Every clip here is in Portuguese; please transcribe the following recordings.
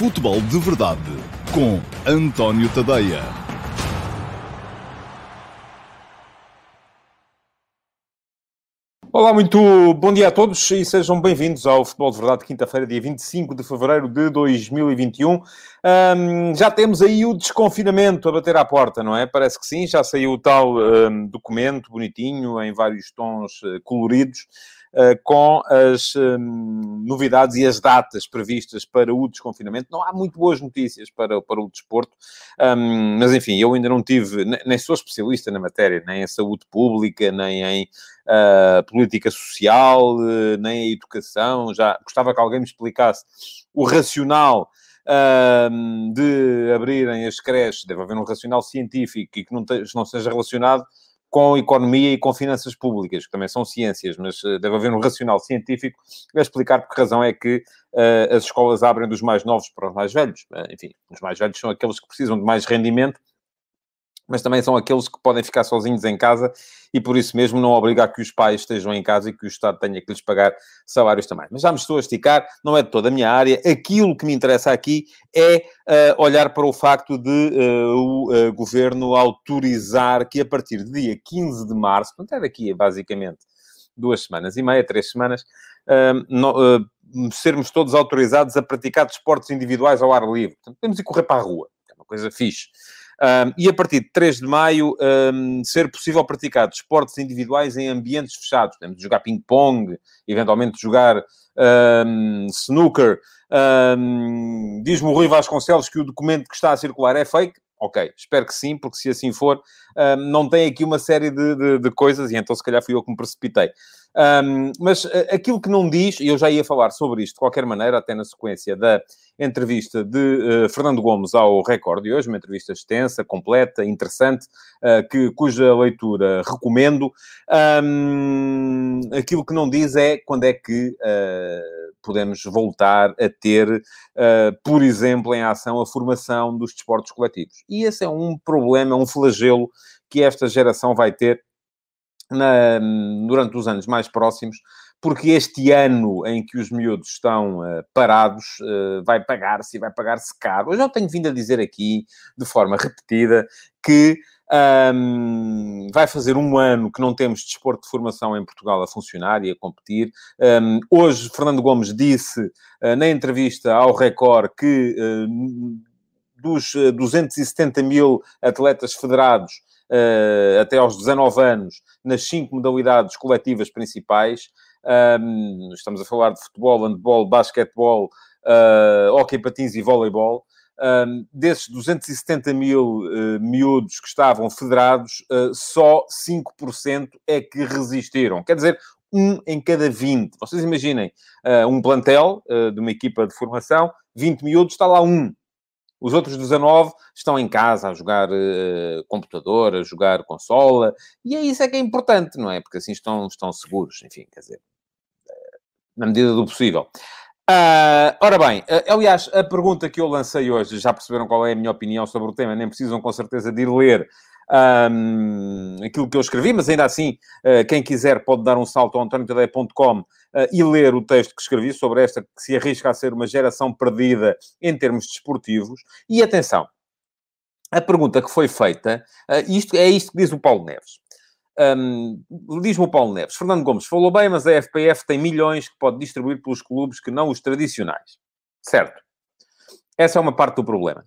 Futebol de Verdade com António Tadeia. Olá, muito bom dia a todos e sejam bem-vindos ao Futebol de Verdade, quinta-feira, dia 25 de fevereiro de 2021. Um, já temos aí o desconfinamento a bater à porta, não é? Parece que sim, já saiu o tal um, documento bonitinho, em vários tons uh, coloridos. Uh, com as um, novidades e as datas previstas para o desconfinamento. Não há muito boas notícias para, para o desporto, um, mas enfim, eu ainda não tive, nem sou especialista na matéria, nem em saúde pública, nem em uh, política social, uh, nem a educação. Já gostava que alguém me explicasse o racional uh, de abrirem as creches. Deve haver um racional científico e que não, te, não seja relacionado com economia e com finanças públicas, que também são ciências, mas uh, deve haver um racional científico a explicar por que razão é que uh, as escolas abrem dos mais novos para os mais velhos. Uh, enfim, os mais velhos são aqueles que precisam de mais rendimento mas também são aqueles que podem ficar sozinhos em casa e por isso mesmo não obriga a que os pais estejam em casa e que o Estado tenha que lhes pagar salários também. Mas já me estou a esticar, não é de toda a minha área. Aquilo que me interessa aqui é uh, olhar para o facto de uh, o uh, Governo autorizar que a partir do dia 15 de março, portanto é daqui basicamente duas semanas e meia, três semanas, no, sermos todos autorizados a praticar desportos individuais ao ar livre. Portanto, podemos ir correr para a rua, é uma coisa fixe. Um, e a partir de 3 de maio, um, ser possível praticar desportos individuais em ambientes fechados. Podemos jogar ping-pong, eventualmente jogar um, snooker. Diz-me o Rui Vasconcelos que o documento que está a circular é fake. Ok, espero que sim, porque se assim for, não tem aqui uma série de, de, de coisas, e então se calhar fui eu que me precipitei. Um, mas uh, aquilo que não diz, e eu já ia falar sobre isto de qualquer maneira, até na sequência da entrevista de uh, Fernando Gomes ao Record de hoje, uma entrevista extensa, completa, interessante, uh, que, cuja leitura recomendo. Um, aquilo que não diz é quando é que podemos voltar a ter, por exemplo, em ação a formação dos desportos coletivos. E esse é um problema, um flagelo que esta geração vai ter na, durante os anos mais próximos, porque este ano em que os miúdos estão uh, parados uh, vai pagar-se e vai pagar-se caro. Eu já tenho vindo a dizer aqui, de forma repetida, que um, vai fazer um ano que não temos desporto de formação em Portugal a funcionar e a competir. Um, hoje, Fernando Gomes disse uh, na entrevista ao Record que dos 270 mil atletas federados, uh, até aos 19 anos nas cinco modalidades coletivas principais. Um, estamos a falar de futebol, handball, basquetebol, uh, hockey, patins e voleibol. Um, desses 270 mil uh, miúdos que estavam federados, uh, só 5% é que resistiram. Quer dizer, um em cada 20. Vocês imaginem, uh, um plantel de uma equipa de formação, 20 miúdos, está lá um. Os outros 19 estão em casa a jogar uh, computador, a jogar consola, e é isso é que é importante, não é? Porque assim estão, estão seguros, enfim, quer dizer, uh, na medida do possível. Uh, ora bem, uh, aliás, a pergunta que eu lancei hoje, já perceberam qual é a minha opinião sobre o tema, nem precisam com certeza de ir ler um, aquilo que eu escrevi, mas ainda assim, uh, quem quiser pode dar um salto ao antoniotadeia.com e ler o texto que escrevi sobre esta que se arrisca a ser uma geração perdida em termos desportivos. E atenção, a pergunta que foi feita, uh, isto, é isto que diz o Paulo Neves. Um, Diz-me o Paulo Neves. Fernando Gomes falou bem, mas a FPF tem milhões que pode distribuir pelos clubes que não os tradicionais. Certo. Essa é uma parte do problema.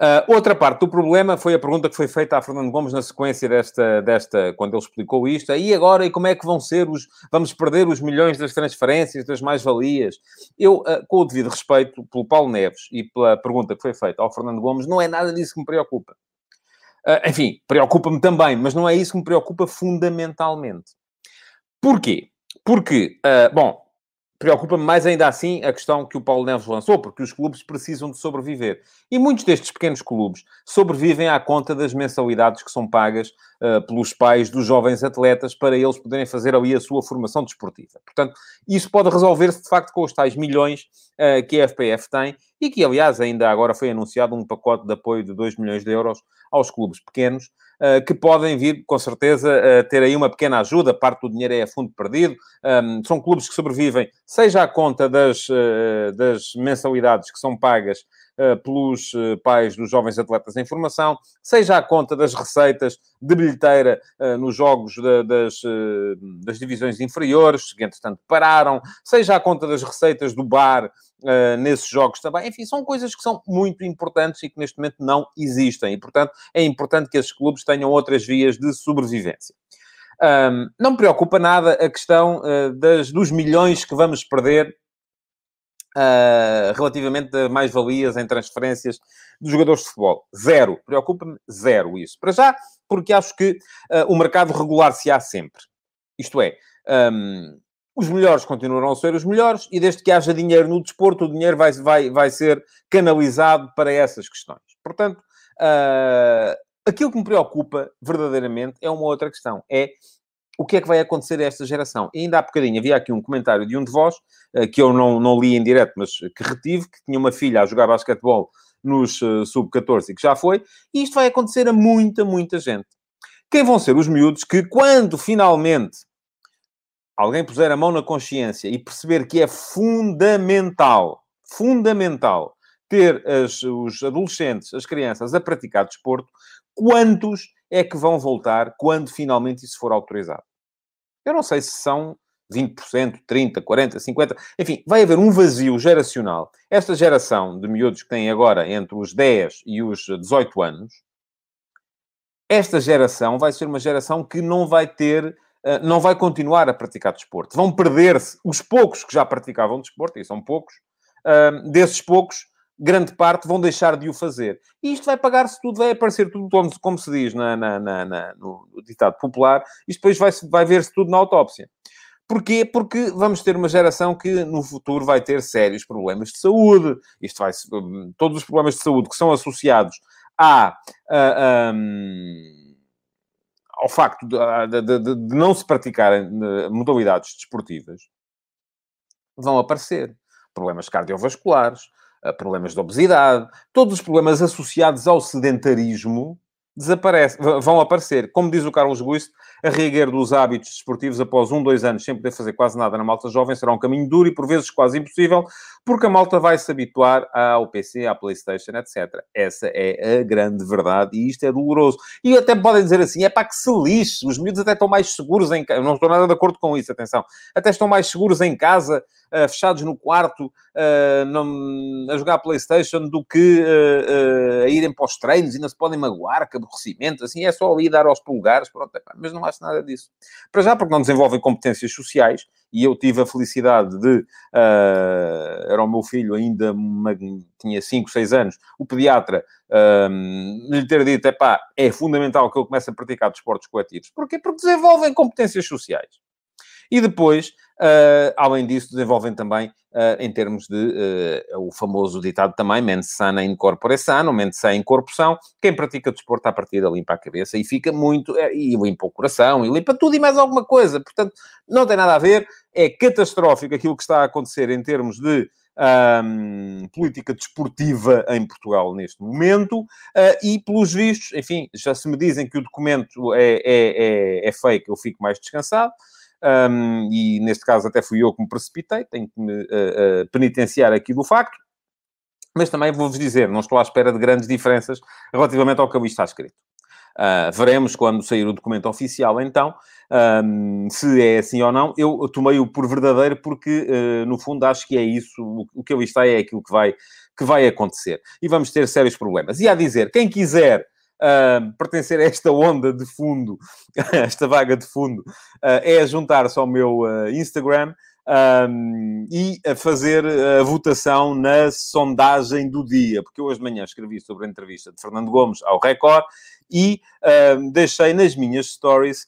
Uh, outra parte do problema foi a pergunta que foi feita a Fernando Gomes na sequência desta, desta quando ele explicou isto. E agora, e como é que vão ser os... Vamos perder os milhões das transferências, das mais-valias? Eu, uh, com o devido respeito pelo Paulo Neves e pela pergunta que foi feita ao Fernando Gomes, não é nada disso que me preocupa. Uh, enfim, preocupa-me também, mas não é isso que me preocupa fundamentalmente. Porquê? Porque, bom, Preocupa-me mais ainda assim a questão que o Paulo Neves lançou, porque os clubes precisam de sobreviver. E muitos destes pequenos clubes sobrevivem à conta das mensalidades que são pagas uh, pelos pais dos jovens atletas para eles poderem fazer ali a sua formação desportiva. Portanto, isso pode resolver-se de facto com os tais milhões uh, que a FPF tem e que, aliás, ainda agora foi anunciado um pacote de apoio de 2 milhões de euros aos clubes pequenos que podem vir, com certeza, ter aí uma pequena ajuda. Parte do dinheiro é a fundo perdido. Um, são clubes que sobrevivem, seja à conta das, uh, das mensalidades que são pagas pelos pais dos jovens atletas em formação, seja à conta das receitas de bilheteira nos jogos das, das divisões inferiores, que entretanto pararam, seja à conta das receitas do bar uh, nesses jogos também. Enfim, são coisas que são muito importantes e que neste momento não existem. E, portanto, é importante que esses clubes tenham outras vias de sobrevivência. Um, não me preocupa nada a questão uh, das, dos milhões que vamos perder uh, relativamente a mais-valias em transferências dos jogadores de futebol. Zero. Preocupa-me zero isso. Para já, porque acho que uh, o mercado regular-se-á sempre. Isto é, um, os melhores continuarão a ser os melhores e desde que haja dinheiro no desporto, o dinheiro vai, vai, vai ser canalizado para essas questões. Portanto, uh, aquilo que me preocupa verdadeiramente é uma outra questão. É o que é que vai acontecer a esta geração. E ainda há bocadinho havia aqui um comentário de um de vós, uh, que eu não, não li em direto, mas que retive, que tinha uma filha a jogar basquetebol nos uh, sub-14 e que já foi. E isto vai acontecer a muita, muita gente. Quem vão ser os miúdos que, quando finalmente alguém puser a mão na consciência e perceber que é fundamental, fundamental, ter as, os adolescentes, as crianças a praticar desporto, quantos é que vão voltar quando finalmente isso for autorizado? Eu não sei se são 20%, 30%, 40%, 50%, enfim, vai haver um vazio geracional. Esta geração de miúdos que têm agora entre os 10 e os 18 anos, esta geração vai ser uma geração que não vai ter eh, não vai continuar a praticar desporto. Vão perder-se os poucos que já praticavam desporto, e são poucos, ehm, desses poucos, grande parte vão deixar de o fazer. E isto vai pagar-se tudo, vai aparecer tudo, como se diz na, na, na, no ditado popular, e depois vai, vai ver-se tudo na autópsia. Porquê? Porque vamos ter uma geração que no futuro vai ter sérios problemas de saúde. Isto vai todos os problemas de saúde que são associados a, a, a ao facto de, de, de, de não se praticarem eh, modalidades desportivas, vão aparecer problemas cardiovasculares, problemas de obesidade, todos os problemas associados ao sedentarismo desaparece, vão aparecer. Como diz o Carlos Guiste, a reguer dos hábitos desportivos após um, dois anos sem poder fazer quase nada na malta jovem será um caminho duro e por vezes quase impossível, porque a malta vai se habituar ao PC, à Playstation, etc. Essa é a grande verdade e isto é doloroso. E até podem dizer assim, é para que se lixe, os miúdos até estão mais seguros em casa. Não estou nada de acordo com isso, atenção. Até estão mais seguros em casa, uh, fechados no quarto, uh, não, a jogar Playstation, do que uh, a irem para os treinos e não se podem magoar, que aborrecimento, assim, é só ali dar aos pulgares, pronto, é, mas não acho nada disso. Para já, porque não desenvolvem competências sociais, e eu tive a felicidade de, era o meu filho ainda, uma, tinha 5, 6 anos, o pediatra uh, lhe ter dito, é fundamental que ele comece a praticar desportos coletivos. Porquê? Porque desenvolvem competências sociais. E depois, uh, além disso, desenvolvem também, uh, em termos de uh, o famoso ditado também, mente sana in corpore sano, mente sã in corpo são. Quem pratica desporto à partida limpa a cabeça e fica muito, e limpa o coração, e limpa tudo e mais alguma coisa. Portanto, não tem nada a ver, é catastrófico aquilo que está a acontecer em termos de um, política desportiva em Portugal neste momento, uh, e pelos vistos, enfim, já se me dizem que o documento é, é, é, é fake, eu fico mais descansado um, e neste caso até fui eu que me precipitei, tenho que me uh, uh, penitenciar aqui do facto, mas também vou-vos dizer, não estou à espera de grandes diferenças relativamente ao que ali está escrito. Uh, veremos quando sair o documento oficial, então, um, se é assim ou não. Eu tomei-o por verdadeiro porque, uh, no fundo, acho que é isso. O, o que ali está é aquilo que vai, que vai acontecer. E vamos ter sérios problemas. E a dizer, quem quiser uh, pertencer a esta onda de fundo, esta vaga de fundo, uh, é juntar-se ao meu uh, Instagram um, e a fazer a votação na sondagem do dia, porque hoje de manhã escrevi sobre a entrevista de Fernando Gomes ao Record e deixei nas minhas stories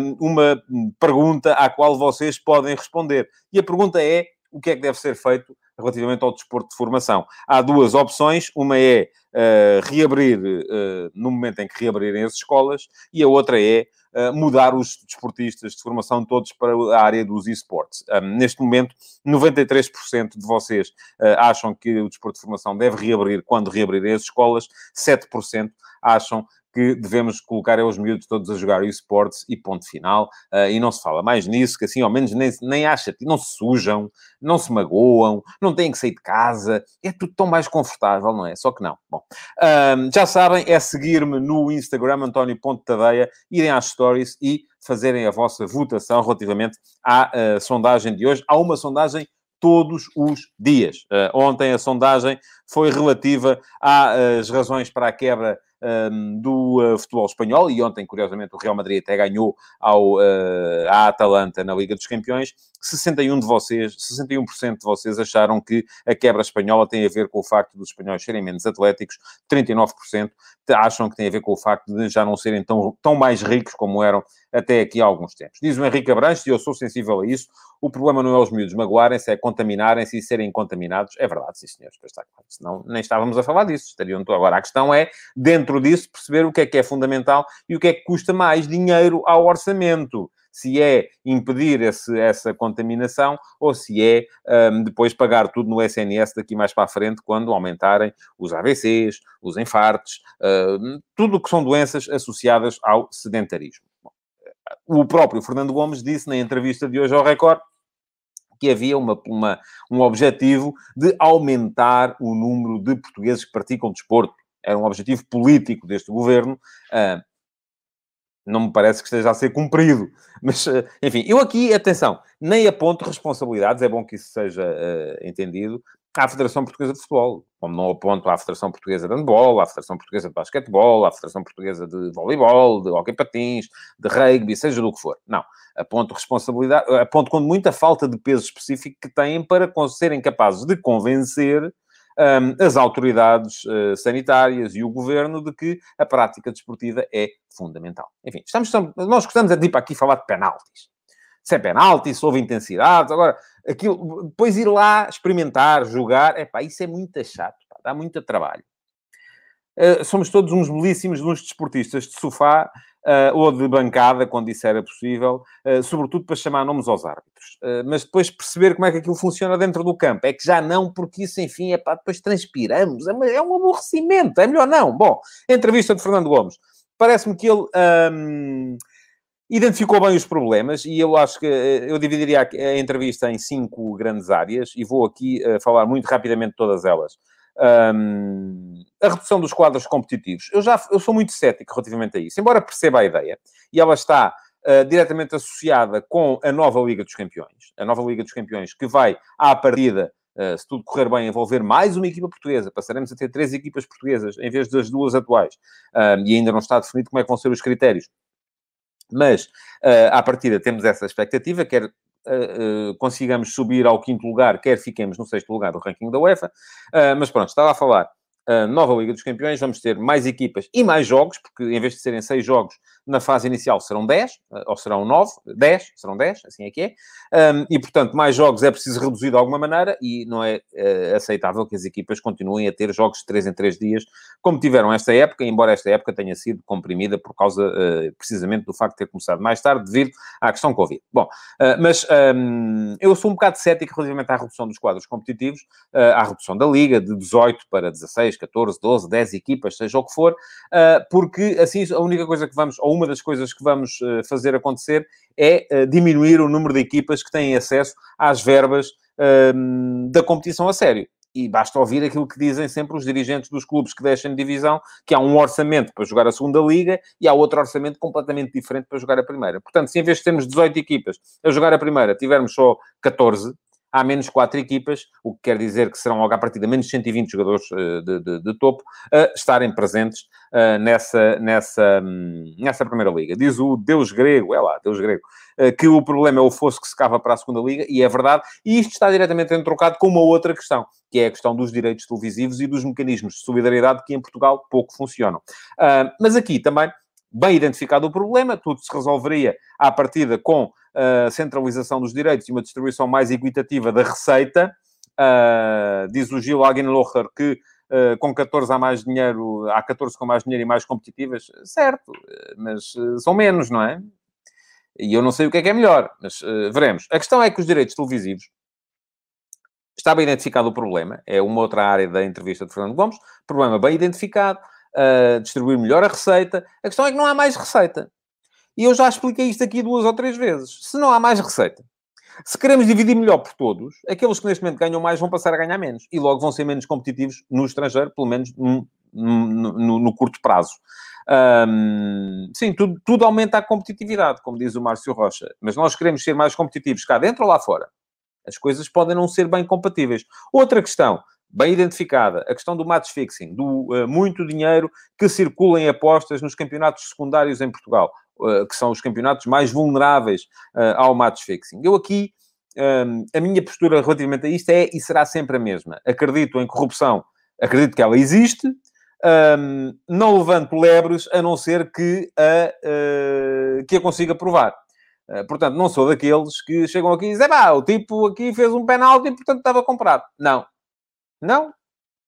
um, uma pergunta à qual vocês podem responder. E a pergunta é: o que é que deve ser feito relativamente ao desporto de formação. Há duas opções, uma é uh, reabrir uh, no momento em que reabrirem as escolas, e a outra é mudar os desportistas de formação todos para a área dos esportes. Neste momento, 93% de vocês acham que o desporto de formação deve reabrir quando reabrirem as escolas, 7% acham que devemos colocar é os miúdos todos a jogar esportes e ponto final. Uh, e não se fala mais nisso, que assim ao menos nem, nem acha, não se sujam, não se magoam, não têm que sair de casa. É tudo tão mais confortável, não é? Só que não. Bom, uh, já sabem, é seguir-me no Instagram, António.tadeia, irem às stories e fazerem a vossa votação relativamente à uh, sondagem de hoje. Há uma sondagem todos os dias. Uh, ontem a sondagem foi relativa às razões para a quebra um, do uh, futebol espanhol, e ontem, curiosamente, o Real Madrid até ganhou ao, uh, à Atalanta na Liga dos Campeões. 61 de vocês, 61% de vocês acharam que a quebra espanhola tem a ver com o facto dos espanhóis serem menos atléticos, 39% acham que tem a ver com o facto de já não serem tão, tão mais ricos como eram até aqui há alguns tempos. Diz o Henrique Abranches, e eu sou sensível a isso, o problema não é os miúdos magoarem-se, é contaminarem-se e serem contaminados. É verdade, sim senhores, pois está claro. Senão nem estávamos a falar disso. Estariam... Agora, a questão é, dentro disso, perceber o que é que é fundamental e o que é que custa mais dinheiro ao orçamento se é impedir esse, essa contaminação ou se é um, depois pagar tudo no SNS daqui mais para a frente, quando aumentarem os AVCs, os infartos, uh, tudo o que são doenças associadas ao sedentarismo. Bom, o próprio Fernando Gomes disse na entrevista de hoje ao Record que havia uma, uma, um objetivo de aumentar o número de portugueses que praticam desporto. Era um objetivo político deste governo. Uh, não me parece que esteja a ser cumprido. Mas, eh, enfim, eu aqui, atenção, nem aponto responsabilidades, é bom que isso seja uh, entendido, à Federação Portuguesa de Futebol, como não aponto à Federação Portuguesa de Handball, à Federação Portuguesa de Basquetebol, à Federação Portuguesa de Voleibol, de Hockey Patins, de Rugby, seja do que for. Não. Aponto responsabilidade, aponto com muita falta de peso específico que têm para serem capazes de convencer um, as autoridades uh, sanitárias e o governo de que a prática desportiva é fundamental. Enfim, estamos, nós gostamos é de ir para aqui falar de penaltis. Se é penalti, se houve intensidade, agora, aquilo, depois ir lá experimentar, jogar, é pá, isso é muito chato, pá, dá muito trabalho. Uh, somos todos uns belíssimos uns desportistas de sofá uh, ou de bancada, quando isso era possível, uh, sobretudo para chamar nomes aos árbitros. Mas depois perceber como é que aquilo funciona dentro do campo. É que já não, porque isso, enfim, é pá, depois transpiramos. É, é um aborrecimento, é melhor não. Bom, entrevista de Fernando Gomes. Parece-me que ele... identificou bem os problemas e eu acho que eu dividiria a entrevista em cinco grandes áreas e vou aqui uh, falar muito rapidamente de todas elas um, a redução dos quadros competitivos. Eu já eu sou muito cético relativamente a isso, embora perceba a ideia, e ela está uh, diretamente associada com a nova Liga dos Campeões. A nova Liga dos Campeões que vai, à partida, uh, se tudo correr bem, envolver mais uma equipa portuguesa. Passaremos a ter três equipas portuguesas em vez das duas atuais. e ainda não está definido como é que vão ser os critérios. Mas, uh, à partida, temos essa expectativa, quer uh, consigamos subir ao quinto lugar, quer fiquemos no sexto lugar do ranking da UEFA. mas pronto, estava a falar a nova Liga dos Campeões, vamos ter mais equipas e mais jogos, porque em vez de serem seis jogos, na fase inicial serão 10, eh, ou serão 9, 10, serão 10, assim é que é. Um, e, portanto, mais jogos é preciso reduzir de alguma maneira e não é uh, aceitável que as equipas continuem a ter jogos de 3 em 3 dias, como tiveram esta época, embora esta época tenha sido comprimida por causa, uh, precisamente, do facto de ter começado mais tarde, devido à questão Covid. Bom, uh, mas um, eu sou um bocado cético relativamente à redução dos quadros competitivos, à redução da Liga, de 18 para 16, 14, 12, 10 equipas, seja o que for, porque assim a única coisa que vamos, ou uma das coisas que vamos uh, fazer acontecer é uh, diminuir o número de equipas que têm acesso às verbas da competição a sério. E basta ouvir aquilo que dizem sempre os dirigentes dos clubes que deixam de divisão, que há um orçamento para jogar a segunda liga e há outro orçamento completamente diferente para jogar a primeira. Portanto, se em vez de termos 18 equipas a jogar a primeira, tivermos só 14, há menos quatro equipas, o que quer dizer que serão logo à partida menos 120 jogadores uh, de, de, de, topo a estarem presentes uh, nessa, nessa, um, nessa primeira liga. Diz o Deus grego, é lá, Deus grego, uh, que o problema é o fosso que se cava para a segunda liga, e é verdade, e isto está diretamente entrocado com uma outra questão, que é a questão dos direitos televisivos e dos mecanismos de solidariedade que em Portugal pouco funcionam. mas aqui também bem identificado o problema, tudo se resolveria à partida com a centralização dos direitos e uma distribuição mais equitativa da receita. Uh, diz o Gil Agenlocher que uh, com 14 há mais dinheiro, há 14 com mais dinheiro e mais competitivas, certo, mas uh, são menos, não é? E eu não sei o que é que é melhor, mas veremos. A questão é que os direitos televisivos está bem identificado o problema, é uma outra área da entrevista de Fernando Gomes, problema bem identificado, uh, distribuir melhor a receita. A questão é que não há mais receita. E eu já expliquei isto aqui duas ou três vezes. Se não há mais receita, se queremos dividir melhor por todos, aqueles que neste momento ganham mais vão passar a ganhar menos. E logo vão ser menos competitivos no estrangeiro, pelo menos no, no, no curto prazo. Um, sim, tudo, tudo aumenta a competitividade, como diz o Márcio Rocha. Mas nós queremos ser mais competitivos cá dentro ou lá fora. As coisas podem não ser bem compatíveis. Outra questão, bem identificada, a questão do match fixing, do uh, muito dinheiro que circula em apostas nos campeonatos secundários em Portugal, uh, que são os campeonatos mais vulneráveis uh, ao match fixing. Eu aqui, um, a minha postura relativamente a isto é e será sempre a mesma. Acredito em corrupção, acredito que ela existe, um, não levanto lebres a não ser que a, que a consiga provar. Portanto, não sou daqueles que chegam aqui e dizem, ah, o tipo aqui fez um penalti e, portanto, estava comprado. Não. Não.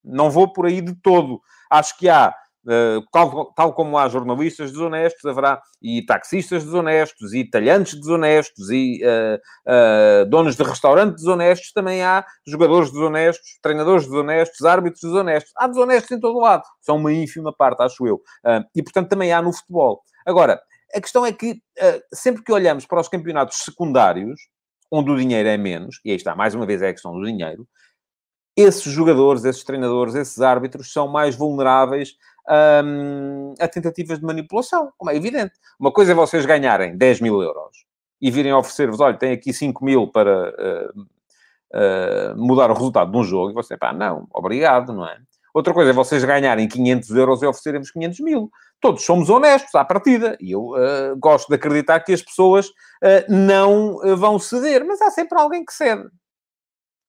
Não vou por aí de todo. Acho que há, uh, tal, como há jornalistas desonestos, haverá e taxistas desonestos, e talhantes desonestos, e uh, uh, donos de restaurantes desonestos, também há jogadores desonestos, treinadores desonestos, árbitros desonestos. Há desonestos em todo o lado. São uma ínfima parte, acho eu. e, portanto, também há no futebol. Agora, a questão é que uh, sempre que olhamos para os campeonatos secundários, onde o dinheiro é menos, e aí está, mais uma vez é a questão do dinheiro, esses jogadores, esses treinadores, esses árbitros são mais vulneráveis um, a tentativas de manipulação, como é evidente. Uma coisa é vocês ganharem 10 mil euros e virem oferecer-vos, olha, tem aqui 5 mil para uh, uh, mudar o resultado de um jogo, e você, pá, não, obrigado, não é? Outra coisa é vocês ganharem 500 euros e oferecerem-vos 500 mil. Todos somos honestos à partida. E eu uh, gosto de acreditar que as pessoas não vão ceder. Mas há sempre alguém que cede.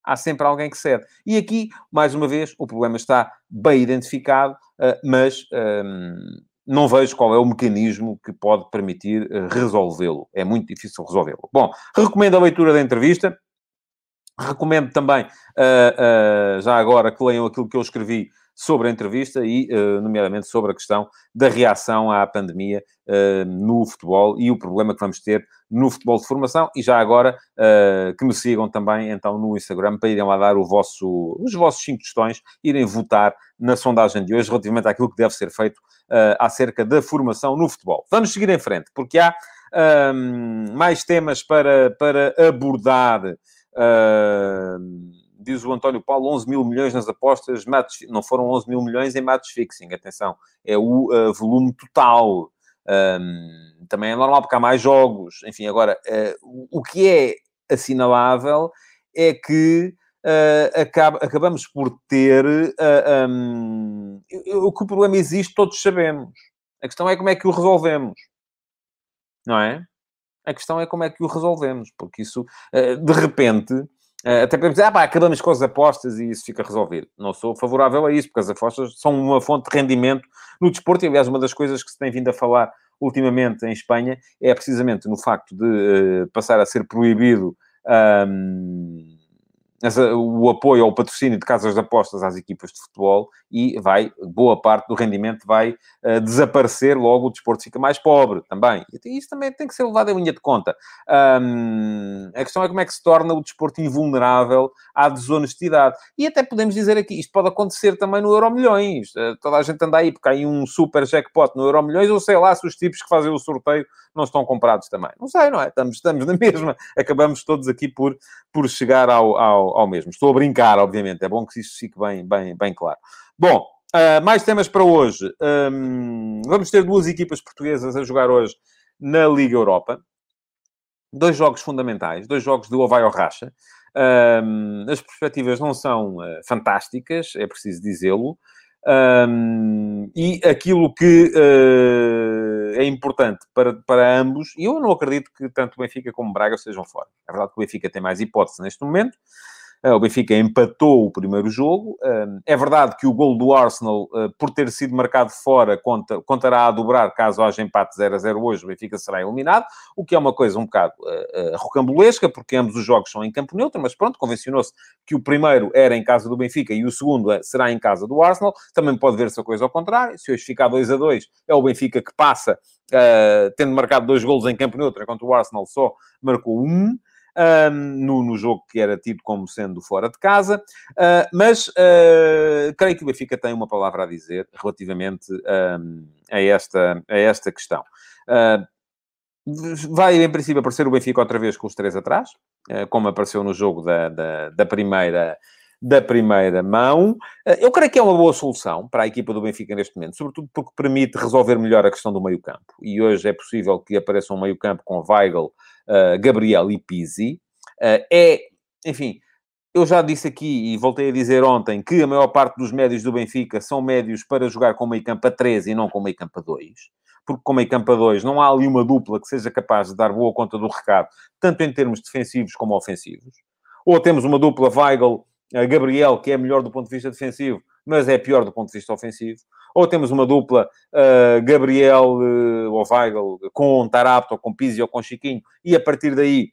Há sempre alguém que cede. E aqui, mais uma vez, o problema está bem identificado, mas ehm, não vejo qual é o mecanismo que pode permitir resolvê-lo. É muito difícil resolvê-lo. Bom, recomendo a leitura da entrevista. Recomendo também, uh, já agora, que leiam aquilo que eu escrevi sobre a entrevista e, uh, nomeadamente, sobre a questão da reação à pandemia no futebol e o problema que vamos ter no futebol de formação. E já agora, que me sigam também, então, no Instagram, para irem lá dar vosso, os vossos cinco questões, irem votar na sondagem de hoje relativamente àquilo que deve ser feito acerca da formação no futebol. Vamos seguir em frente, porque há mais temas para, para abordar. Diz o António Paulo, 11 mil milhões nas apostas, match, não foram 11 mil milhões em match fixing, atenção, é o uh, volume total. Um, também é normal porque há mais jogos. Enfim, agora, uh, o que é assinalável é que uh, acaba, acabamos por ter um, o que o problema existe, todos sabemos. A questão é como é que o resolvemos. Não é? A questão é como é que o resolvemos, porque isso, de repente, até podemos dizer, ah, pá, acabamos com as apostas e isso fica resolvido. Não sou favorável a isso, porque as apostas são uma fonte de rendimento no desporto, e aliás, uma das coisas que se tem vindo a falar ultimamente em Espanha é precisamente no facto de uh, passar a ser proibido. Um, o apoio ao patrocínio de casas de apostas às equipas de futebol e vai, boa parte do rendimento vai uh, desaparecer, logo o desporto fica mais pobre também. E isso também tem que ser levado em linha de conta. Um, a questão é como é que se torna o desporto invulnerável à desonestidade. E até podemos dizer aqui, isto pode acontecer também no Euro Milhões. Uh, toda a gente anda aí porque há aí um super jackpot no Euro Milhões, ou sei lá se os tipos que fazem o sorteio não estão comprados também. Não sei, não é? Estamos, estamos na mesma. Acabamos todos aqui por, por chegar ao, ao, ao mesmo. Estou a brincar, obviamente. É bom que isso fique bem, bem, bem claro. Bom, uh, mais temas para hoje. Um, vamos ter duas equipas portuguesas a jogar hoje na Liga Europa. Dois jogos fundamentais, dois jogos do Ovai ao Racha. Um, as perspectivas não são uh, fantásticas, é preciso dizê-lo. Um, e aquilo que uh, é importante para, para ambos, e eu não acredito que tanto o Benfica como o Braga sejam fora. É verdade que o Benfica tem mais hipótese neste momento, o Benfica empatou o primeiro jogo. É verdade que o gol do Arsenal, ah, por ter sido marcado fora, conta, contará a dobrar caso haja empate 0 a 0 hoje, o Benfica será eliminado, o que é uma coisa um bocado uh, rocambolesca, porque ambos os jogos são em campo neutro, mas pronto, convencionou-se que o primeiro era em casa do Benfica e o segundo é, será em casa do Arsenal. Também pode ver-se a coisa ao contrário. Se hoje ficar 2 a 2, é o Benfica que passa, uh, tendo marcado dois golos em campo neutro, enquanto o Arsenal só marcou um. Um, no, no, jogo que era tido como sendo fora de casa, uh, mas uh, creio que o Benfica tem uma palavra a dizer relativamente um, a, esta, a esta questão. Uh, vai, em princípio, aparecer o Benfica outra vez com os três atrás, como apareceu no jogo da, da, da primeira da primeira mão. Eu creio que é uma boa solução para a equipa do Benfica neste momento, sobretudo porque permite resolver melhor a questão do meio-campo. E hoje é possível que apareça um meio-campo com Weigl, uh, Gabriel e Pizzi. Uh, é, enfim, eu já disse aqui e voltei a dizer ontem que a maior parte dos médios do Benfica são médios para jogar com meio campo a 3 e não com meio campo a 2. Porque com meio campo a 2 não há ali uma dupla que seja capaz de dar boa conta do recado, tanto em termos defensivos como ofensivos. Ou temos uma dupla Weigl, uh, Gabriel, que é melhor do ponto de vista defensivo, mas é pior do ponto de vista ofensivo. Ou temos uma dupla uh, Gabriel uh, ou Weigl com Tarapto, ou com Pizzi ou com Chiquinho, e a partir daí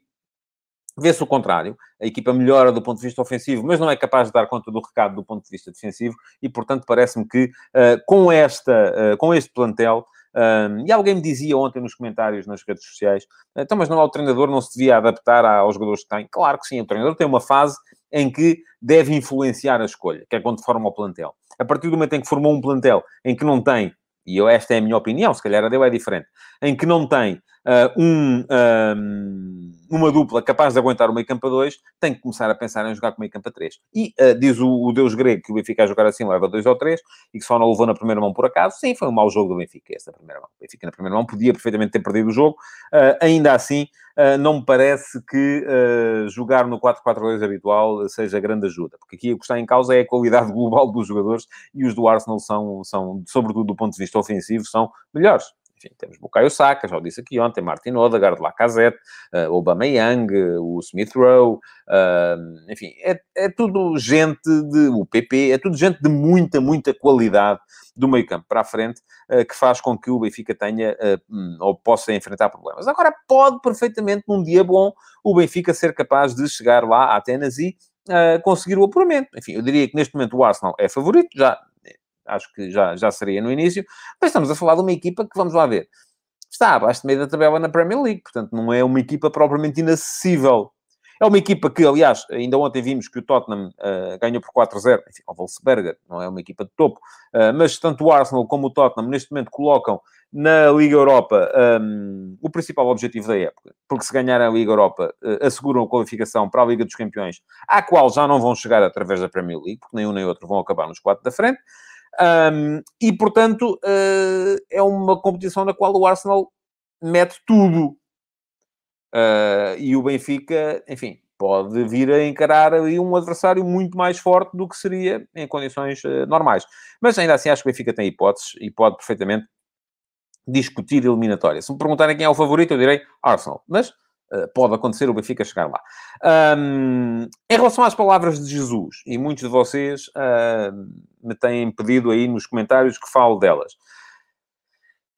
vê-se o contrário. A equipa melhora do ponto de vista ofensivo, mas não é capaz de dar conta do recado do ponto de vista defensivo, e portanto parece-me que uh, com, esta, com este plantel. Um, e alguém me dizia ontem nos comentários nas redes sociais: então, mas não é o treinador, não se devia adaptar aos jogadores que tem? Claro que sim, o treinador tem uma fase em que deve influenciar a escolha, que é quando forma o plantel. A partir do momento em que formou um plantel em que não tem, e esta é a minha opinião, se calhar a dele é diferente, em que não tem um, um, uma dupla capaz de aguentar o meio campo a 2, tem que começar a pensar em jogar com o meio campo a 3. E uh, diz o, o, Deus grego que o Benfica a jogar assim leva 2 ou 3 e que só não levou na primeira mão por acaso. Sim, foi um mau jogo do Benfica, essa primeira mão. O Benfica na primeira mão podia perfeitamente ter perdido o jogo. Uh, ainda assim, uh, não me parece que jogar no 4-4-2 habitual seja grande ajuda, porque aqui o que está em causa é a qualidade global dos jogadores e os do Arsenal são, são sobretudo do ponto de vista ofensivo, são melhores. Enfim, temos Bukayo Saka, já o disse aqui ontem, Martin Odegaard, Lacazette, uh, Aubameyang, uh, o Smith Rowe, uh, enfim, é, é tudo gente de... o PP, é tudo gente de muita, muita qualidade do meio campo para a frente, que faz com que o Benfica tenha uh, ou possa enfrentar problemas. Agora, pode perfeitamente, num dia bom, o Benfica ser capaz de chegar lá a Atenas e conseguir o apuramento. Enfim, eu diria que neste momento o Arsenal é favorito, já acho que já, já seria no início, mas estamos a falar de uma equipa que, vamos lá ver, está abaixo de meio da tabela na Premier League, portanto não é uma equipa propriamente inacessível. É uma equipa que, aliás, ainda ontem vimos que o Tottenham uh, ganhou por 4-0, enfim, ao Wolfsberger, não é uma equipa de topo, uh, mas tanto o Arsenal como o Tottenham neste momento colocam na Liga Europa um, o principal objetivo da época, porque se ganharem a Liga Europa uh, asseguram a qualificação para a Liga dos Campeões, à qual já não vão chegar através da Premier League, porque nem um nem outro vão acabar nos quatro da frente. Um, e, portanto, uh, é uma competição na qual o Arsenal mete tudo. Uh, e o Benfica, enfim, pode vir a encarar ali um adversário muito mais forte do que seria em condições uh, normais. Mas ainda assim acho que o Benfica tem hipóteses e pode perfeitamente discutir eliminatória. Se me perguntarem quem é o favorito, eu direi Arsenal. Mas pode acontecer o Benfica chegar lá. Um, em relação às palavras de Jesus, e muitos de vocês uh, me têm pedido aí nos comentários que falo delas.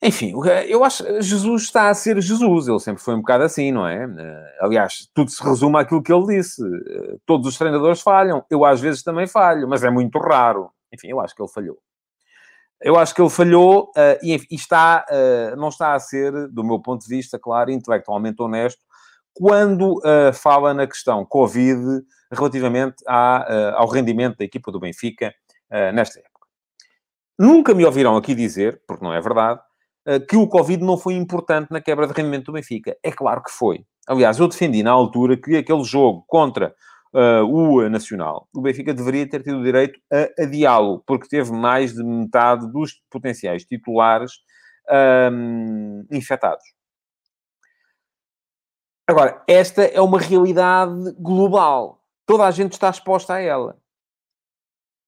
Enfim, eu acho que Jesus está a ser Jesus, ele sempre foi um bocado assim, não é? Uh, aliás, tudo se resume àquilo que ele disse. Uh, todos os treinadores falham, eu às vezes também falho, mas é muito raro. Enfim, eu acho que ele falhou. Eu acho que ele falhou e, e, está, não está a ser, do meu ponto de vista, claro, intelectualmente honesto, quando uh, fala na questão Covid relativamente à, ao rendimento da equipa do Benfica nesta época. Nunca me ouvirão aqui dizer, porque não é verdade, que o Covid não foi importante na quebra de rendimento do Benfica. É claro que foi. Aliás, eu defendi na altura que aquele jogo contra uh, o Nacional, o Benfica deveria ter tido direito a adiá-lo, porque teve mais de metade dos potenciais titulares um, infectados. Agora, esta é uma realidade global. Toda a gente está exposta a ela.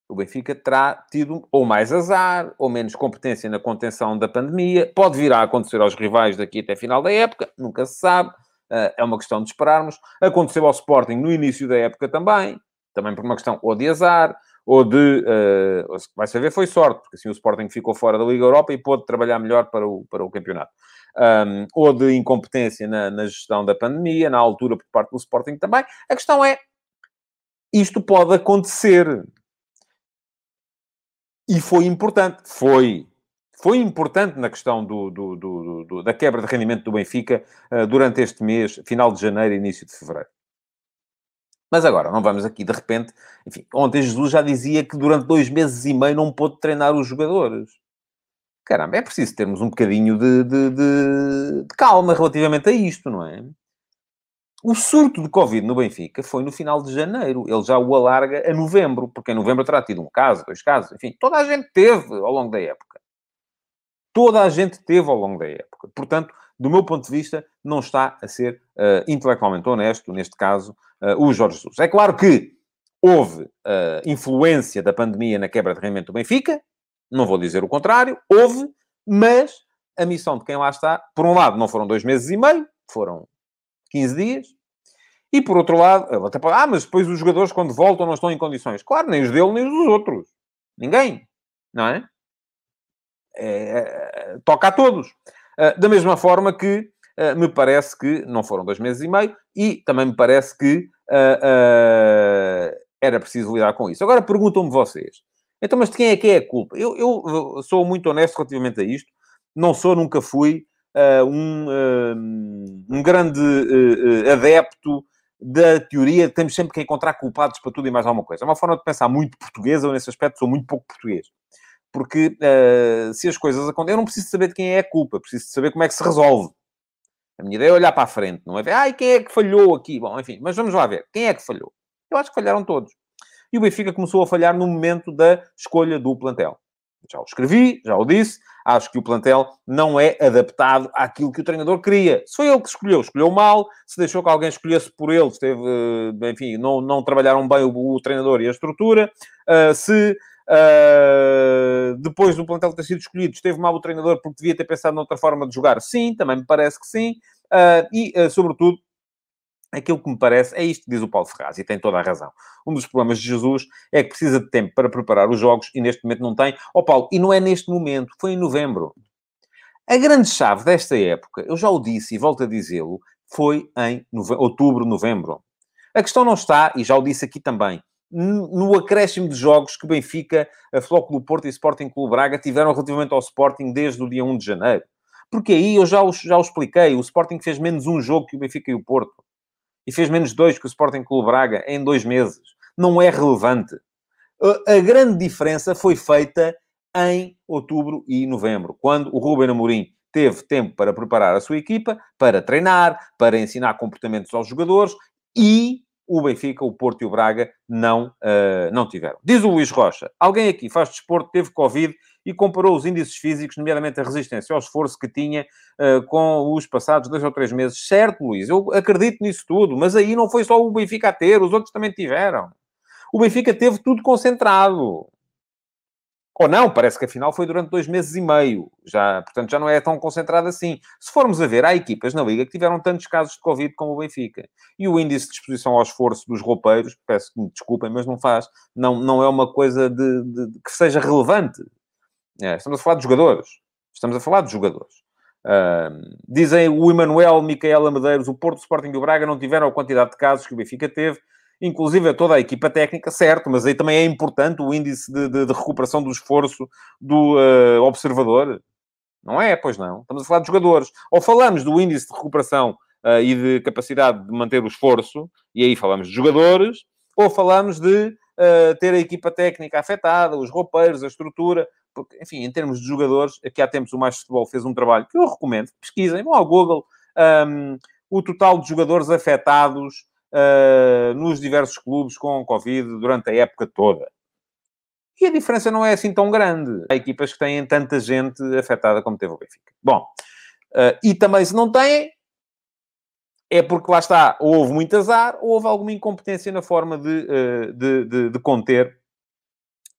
O Benfica terá tido ou mais azar, ou menos competência na contenção da pandemia. Pode vir a acontecer aos rivais daqui até final da época, nunca se sabe. Eh, é uma questão de esperarmos. Aconteceu ao Sporting no início da época também, também por uma questão ou de azar, ou de. Uh, vai saber, foi sorte, porque assim o Sporting ficou fora da Liga Europa e pôde trabalhar melhor para o, para o campeonato. Um, ou de incompetência na, na, gestão da pandemia, na altura por parte do Sporting também. A questão é: isto pode acontecer. E foi importante. Foi foi importante na questão do, do, do, da quebra de rendimento do Benfica uh, durante este mês, final de janeiro e início de fevereiro. Mas agora, não vamos aqui de repente. Enfim, ontem Jesus já dizia que durante dois meses e meio não pôde treinar os jogadores. Caramba, é preciso termos um bocadinho de, de, de, de calma relativamente a isto, não é? O surto de Covid no Benfica foi no final de janeiro. Ele já o alarga a novembro, porque em novembro terá tido um caso, dois casos, enfim, toda a gente teve ao longo da época. Toda a gente teve ao longo da época. Portanto, do meu ponto de vista, não está a ser uh, intelectualmente honesto, neste caso, uh, o Jorge Jesus. É claro que houve uh, influência da pandemia na quebra de rendimento do Benfica, não vou dizer o contrário, houve, mas a missão de quem lá está, por um lado, não foram dois meses e meio, foram 15 dias, e por outro lado, até ah, mas depois os jogadores, quando voltam, não estão em condições. Claro, nem os dele, nem os dos outros. Ninguém, não é? é, é toca a todos. Uh, da mesma forma que uh, me parece que não foram dois meses e meio, e também me parece que uh, era preciso lidar com isso. Agora perguntam-me vocês, então, mas de quem é que é a culpa? Eu, eu sou muito honesto relativamente a isto, não sou, nunca fui um, um grande adepto da teoria de temos sempre que encontrar culpados para tudo e mais alguma coisa. É uma forma de pensar muito portuguesa, nesse aspecto sou muito pouco português. Porque uh, se as coisas acontecem, eu não preciso saber de quem é a culpa, preciso saber como é que se resolve. A minha ideia é olhar para a frente, não é ver, ai, quem é que falhou aqui? Bom, enfim, mas vamos lá ver, quem é que falhou? Eu acho que falharam todos. E o Benfica começou a falhar no momento da escolha do plantel. Já o escrevi, já o disse, acho que o plantel não é adaptado àquilo que o treinador queria. Se foi ele que escolheu, escolheu mal, se deixou que alguém escolhesse por ele, esteve, eh, enfim, não, não trabalharam bem o, o treinador e a estrutura, uh, se Uh, depois do plantel ter sido escolhido, esteve mal o treinador porque devia ter pensado noutra forma de jogar? Sim, também me parece que sim. Uh, e, uh, sobretudo, aquilo que me parece é isto que diz o Paulo Ferraz, e tem toda a razão. Um dos problemas de Jesus é que precisa de tempo para preparar os jogos e neste momento não tem. Ó oh, Paulo, e não é neste momento, foi em novembro. A grande chave desta época, eu já o disse e volto a dizê-lo, foi em nove... outubro, novembro. A questão não está, e já o disse aqui também, no acréscimo de jogos que Benfica, a Flóculo Porto e Sporting Clube Braga tiveram relativamente ao Sporting desde o dia 1 de janeiro. Porque aí eu já o, já o expliquei, o Sporting fez menos um jogo que o Benfica e o Porto. E fez menos dois que o Sporting Clube Braga em dois meses. Não é relevante. A, grande diferença foi feita em outubro e novembro, quando o Ruben Amorim teve tempo para preparar a sua equipa, para treinar, para ensinar comportamentos aos jogadores e o Benfica, o Porto e o Braga não, uh, não tiveram. Diz o Luís Rocha, alguém aqui faz desporto, teve Covid e comparou os índices físicos, nomeadamente a resistência ao esforço que tinha uh, com os passados dois ou três meses. Certo, Luís, eu acredito nisso tudo, mas aí não foi só o Benfica a ter, os outros também tiveram. O Benfica teve tudo concentrado. Ou não, parece que afinal foi durante dois meses e meio. Já, portanto, já não é tão concentrado assim. Se formos a ver, há equipas na Liga que tiveram tantos casos de Covid como o Benfica. E o índice de exposição ao esforço dos roupeiros, peço que me desculpem, mas não faz, não, não é uma coisa de, de, de que seja relevante. É, estamos a falar de jogadores. Estamos a falar de jogadores. Uh, dizem o Emanuel, Micaela Medeiros, o Porto, Sporting e o Braga não tiveram a quantidade de casos que o Benfica teve inclusive a toda a equipa técnica, certo, mas aí também é importante o índice de, de, de recuperação do esforço do uh, observador. Não é? Pois não. Estamos a falar de jogadores. Ou falamos do índice de recuperação uh, e de capacidade de manter o esforço, e aí falamos de jogadores, ou falamos de uh, ter a equipa técnica afetada, os roupeiros, a estrutura. Porque, enfim, em termos de jogadores, aqui há tempos o Mais Futebol fez um trabalho que eu recomendo. Pesquisem, vão ao Google. Um, o total de jogadores afetados uh, nos diversos clubes com Covid durante a época toda. E a diferença não é assim tão grande. Há equipas que têm tanta gente afetada como teve o Benfica. Bom, uh, e também se não têm, é porque lá está, ou houve muito azar, ou houve alguma incompetência na forma de, uh, de, de, de, conter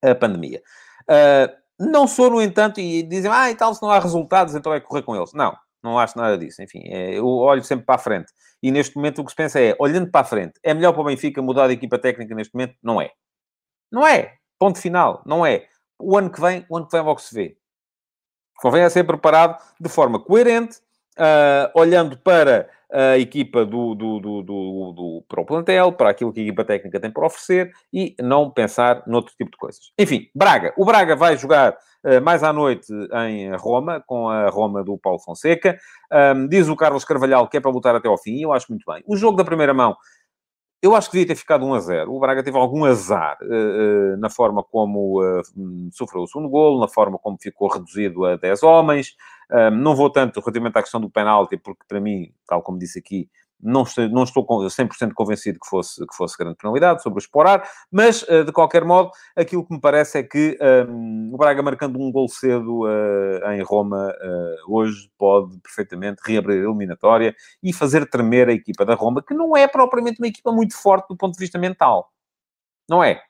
a pandemia. Uh, não sou, no entanto, e dizem, ah, e tal, se não há resultados, então é correr com eles. Não, não acho nada disso. Enfim, é, eu olho sempre para a frente. E neste momento o que se pensa é, olhando para a frente, é melhor para o Benfica mudar de equipa técnica neste momento? Não é. Não é. Ponto final. Não é. O ano que vem, o ano que vem logo se vê. Convém a ser preparado de forma coerente, uh, olhando para a equipa do, do, do, do, para o plantel, para aquilo que a equipa técnica tem para oferecer e não pensar noutro tipo de coisas. Enfim, Braga. O Braga vai jogar mais à noite em Roma, com a Roma do Paulo Fonseca. Um, diz o Carlos Carvalhal que é para lutar até ao fim, eu acho muito bem. O jogo da primeira mão eu acho que devia ter ficado 1 a 0. O Braga teve algum azar uh, uh, na forma como uh, sofreu o segundo golo, na forma como ficou reduzido a 10 homens. não vou tanto relativamente à questão do penalti, porque para mim, tal como disse aqui, não estou, não estou 100% convencido que fosse, que fosse grande penalidade sobre o Esporar, mas, eh, de qualquer modo, aquilo que me parece é que um, o Braga marcando um gol cedo uh, em Roma uh, hoje pode perfeitamente reabrir a eliminatória e fazer tremer a equipa da Roma, que não é propriamente uma equipa muito forte do ponto de vista mental. Não é.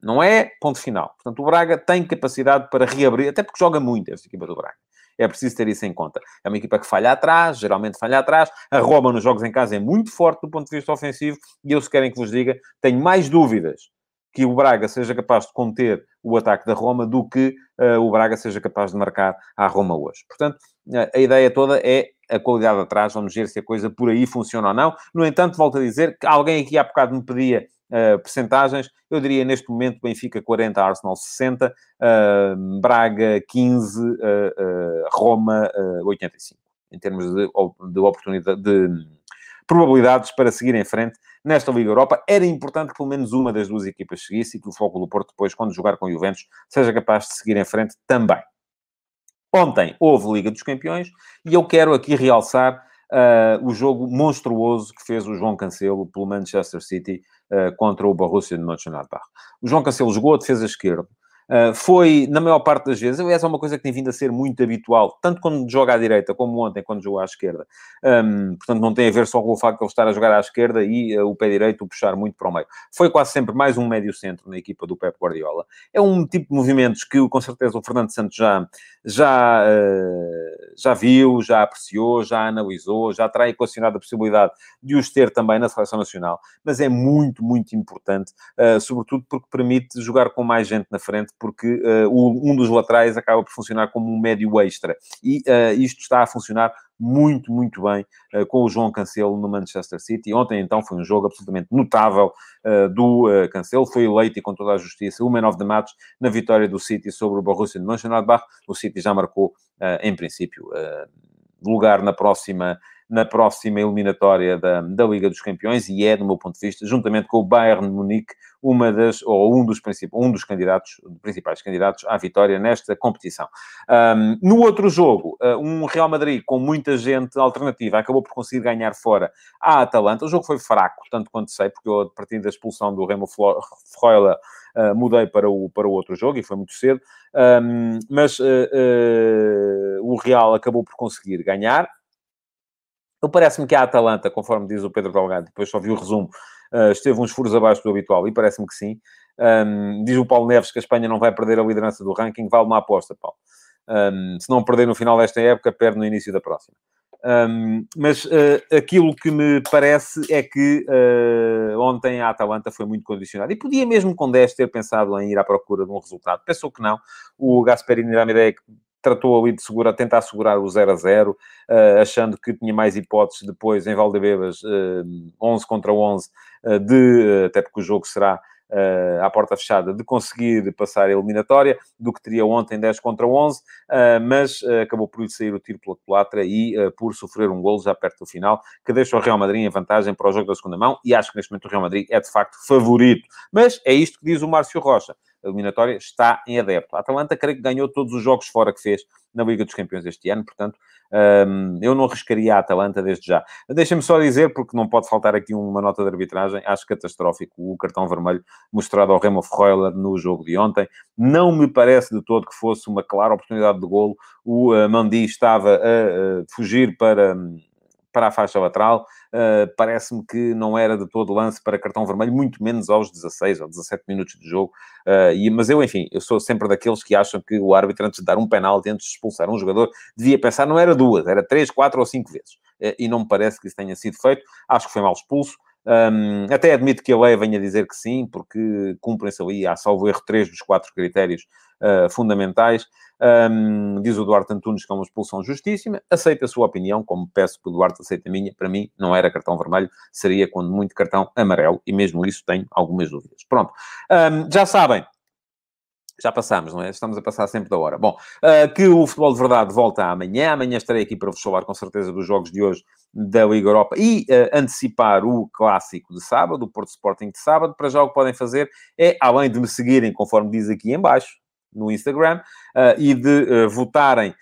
Não é ponto final. Portanto, o Braga tem capacidade para reabrir, até porque joga muito esta equipa do Braga. É preciso ter isso em conta. É uma equipa que falha atrás, geralmente falha atrás. A Roma nos jogos em casa é muito forte do ponto de vista ofensivo e eu, se querem que vos diga, tenho mais dúvidas que o Braga seja capaz de conter o ataque da Roma do que uh, o Braga seja capaz de marcar à Roma hoje. Portanto, uh, a ideia toda é a qualidade atrás, vamos ver se a coisa por aí funciona ou não. No entanto, volto a dizer que alguém aqui há bocado me pedia uh, percentagens, eu diria neste momento Benfica 40, Arsenal 60, uh, Braga 15, uh, Roma 85, em termos de, de oportunidade, de probabilidades para seguir em frente nesta Liga Europa. Era importante que pelo menos uma das duas equipas seguisse e que o Foco do Porto depois, quando jogar com o Juventus, seja capaz de seguir em frente também. Ontem houve Liga dos Campeões e eu quero aqui realçar uh, o jogo monstruoso que fez o João Cancelo pelo Manchester City contra o Borussia de Mönchengladbach. O João Cancelo jogou a defesa esquerda, Uh, foi, na maior parte das vezes, essa é uma coisa que tem vindo a ser muito habitual, tanto quando joga à direita, como ontem, quando jogou à esquerda. Um, portanto, não tem a ver só com o facto de ele estar a jogar à esquerda e uh, o pé direito o puxar muito para o meio. Foi quase sempre mais um médio centro na equipa do Pep Guardiola. É um tipo de movimentos que, com certeza, o Fernando Santos já, já, uh, já viu, já apreciou, já analisou, já terá equacionado a possibilidade de os ter também na Seleção Nacional, mas é muito, muito importante, sobretudo porque permite jogar com mais gente na frente, porque uh, um dos laterais acaba por funcionar como um médio extra. E uh, isto está a funcionar muito, muito bem uh, com o João Cancelo no Manchester City. Ontem, então, foi um jogo absolutamente notável uh, do uh, Cancelo. Foi eleito, e com toda a justiça, o Man of the Match na vitória do City sobre o Borussia de Mönchengladbach. O City já marcou, em princípio, lugar na próxima na próxima eliminatória da, da Liga dos Campeões e é, do meu ponto de vista, juntamente com o Bayern Munique, uma das, ou um dos, um dos candidatos, principais candidatos à vitória nesta competição. Um, no outro jogo, uh, um Real Madrid com muita gente alternativa acabou por conseguir ganhar fora a Atalanta. O jogo foi fraco, tanto quanto sei, porque eu, a partir da expulsão do Remo Freuler, uh, mudei para o, para o outro jogo e foi muito cedo. Um, mas uh, o Real acabou por conseguir ganhar eu parece-me que a Atalanta, conforme diz o Pedro Delgado, depois só vi o resumo, uh, esteve uns furos abaixo do habitual, e parece-me que sim. Um, diz o Paulo Neves que a Espanha não vai perder a liderança do ranking, vale uma aposta, Paulo. Um, se não perder no final desta época, perde no início da próxima. Um, mas uh, aquilo que me parece é que uh, ontem a Atalanta foi muito condicionada e podia mesmo com 10 ter pensado em ir à procura de um resultado. Pensou que não. O Gasperini dá-me ideia que tratou ali de segurar, tentar segurar o 0 a 0, uh, eh, achando que tinha mais hipóteses depois em Valdebebas, uh, eh, 11 contra 11, uh, eh, de, até porque o jogo será uh, à porta fechada, de conseguir passar a eliminatória, do que teria ontem 10 contra 11, mas acabou por lhe sair o tiro pela culatra e por sofrer um golo já perto do final, que deixa o Real Madrid em vantagem para o jogo da segunda mão, e acho que neste momento o Real Madrid é de facto favorito. Mas é isto que diz o Márcio Rocha eliminatória está em adepto. A Atalanta, creio que ganhou todos os jogos fora que fez na Liga dos Campeões este ano, portanto, um, eu não arriscaria a Atalanta desde já. Deixa-me só dizer, porque não pode faltar aqui uma nota de arbitragem, acho catastrófico o cartão vermelho mostrado ao Remo Freuler no jogo de ontem. Não me parece de todo que fosse uma clara oportunidade de golo. O uh, Mandi estava a uh, fugir para... Um, para a faixa lateral, uh, parece-me que não era de todo lance para cartão vermelho, muito menos aos 16 ou 17 minutos de jogo. Uh, e, mas eu, enfim, eu sou sempre daqueles que acham que o árbitro, antes de dar um penalti, antes de expulsar um jogador, devia pensar, não era duas, era três, quatro ou cinco vezes. Uh, e não me parece que isso tenha sido feito. Acho que foi mal expulso. Um, até admito que a lei venha dizer que sim, porque cumprem-se ali, há salvo erro, três dos quatro critérios uh, fundamentais. Um, diz o Duarte Antunes que é uma expulsão justíssima. Aceita a sua opinião, como peço que o Duarte aceite a minha. Para mim, não era cartão vermelho, seria quando muito cartão amarelo, e mesmo isso tenho algumas dúvidas. Pronto. Um, já sabem, Já passamos, não é? Estamos a passar sempre da hora. Bom, uh, que o Futebol de Verdade volta amanhã. Amanhã estarei aqui para vos falar com certeza dos jogos de hoje da Liga Europa e uh, antecipar o clássico de sábado, o Porto Sporting de sábado. Para já o que podem fazer é, além de me seguirem, conforme diz aqui em baixo, no Instagram, uh, e de votarem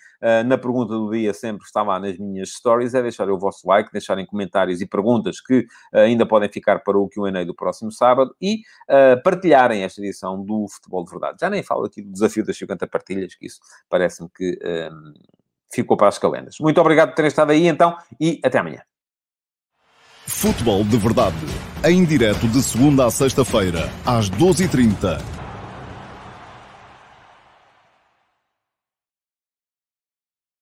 na pergunta do dia sempre está lá nas minhas stories, é deixar o vosso like, deixarem comentários e perguntas que uh, ainda podem ficar para o Q&A do próximo sábado e uh, partilharem esta edição do Futebol de Verdade. Já nem falo aqui do desafio das 50 partilhas, que isso parece-me que ficou para as calendas. Muito obrigado por terem estado aí então e até amanhã. Futebol de Verdade, em direto de segunda a sexta-feira, às 12h30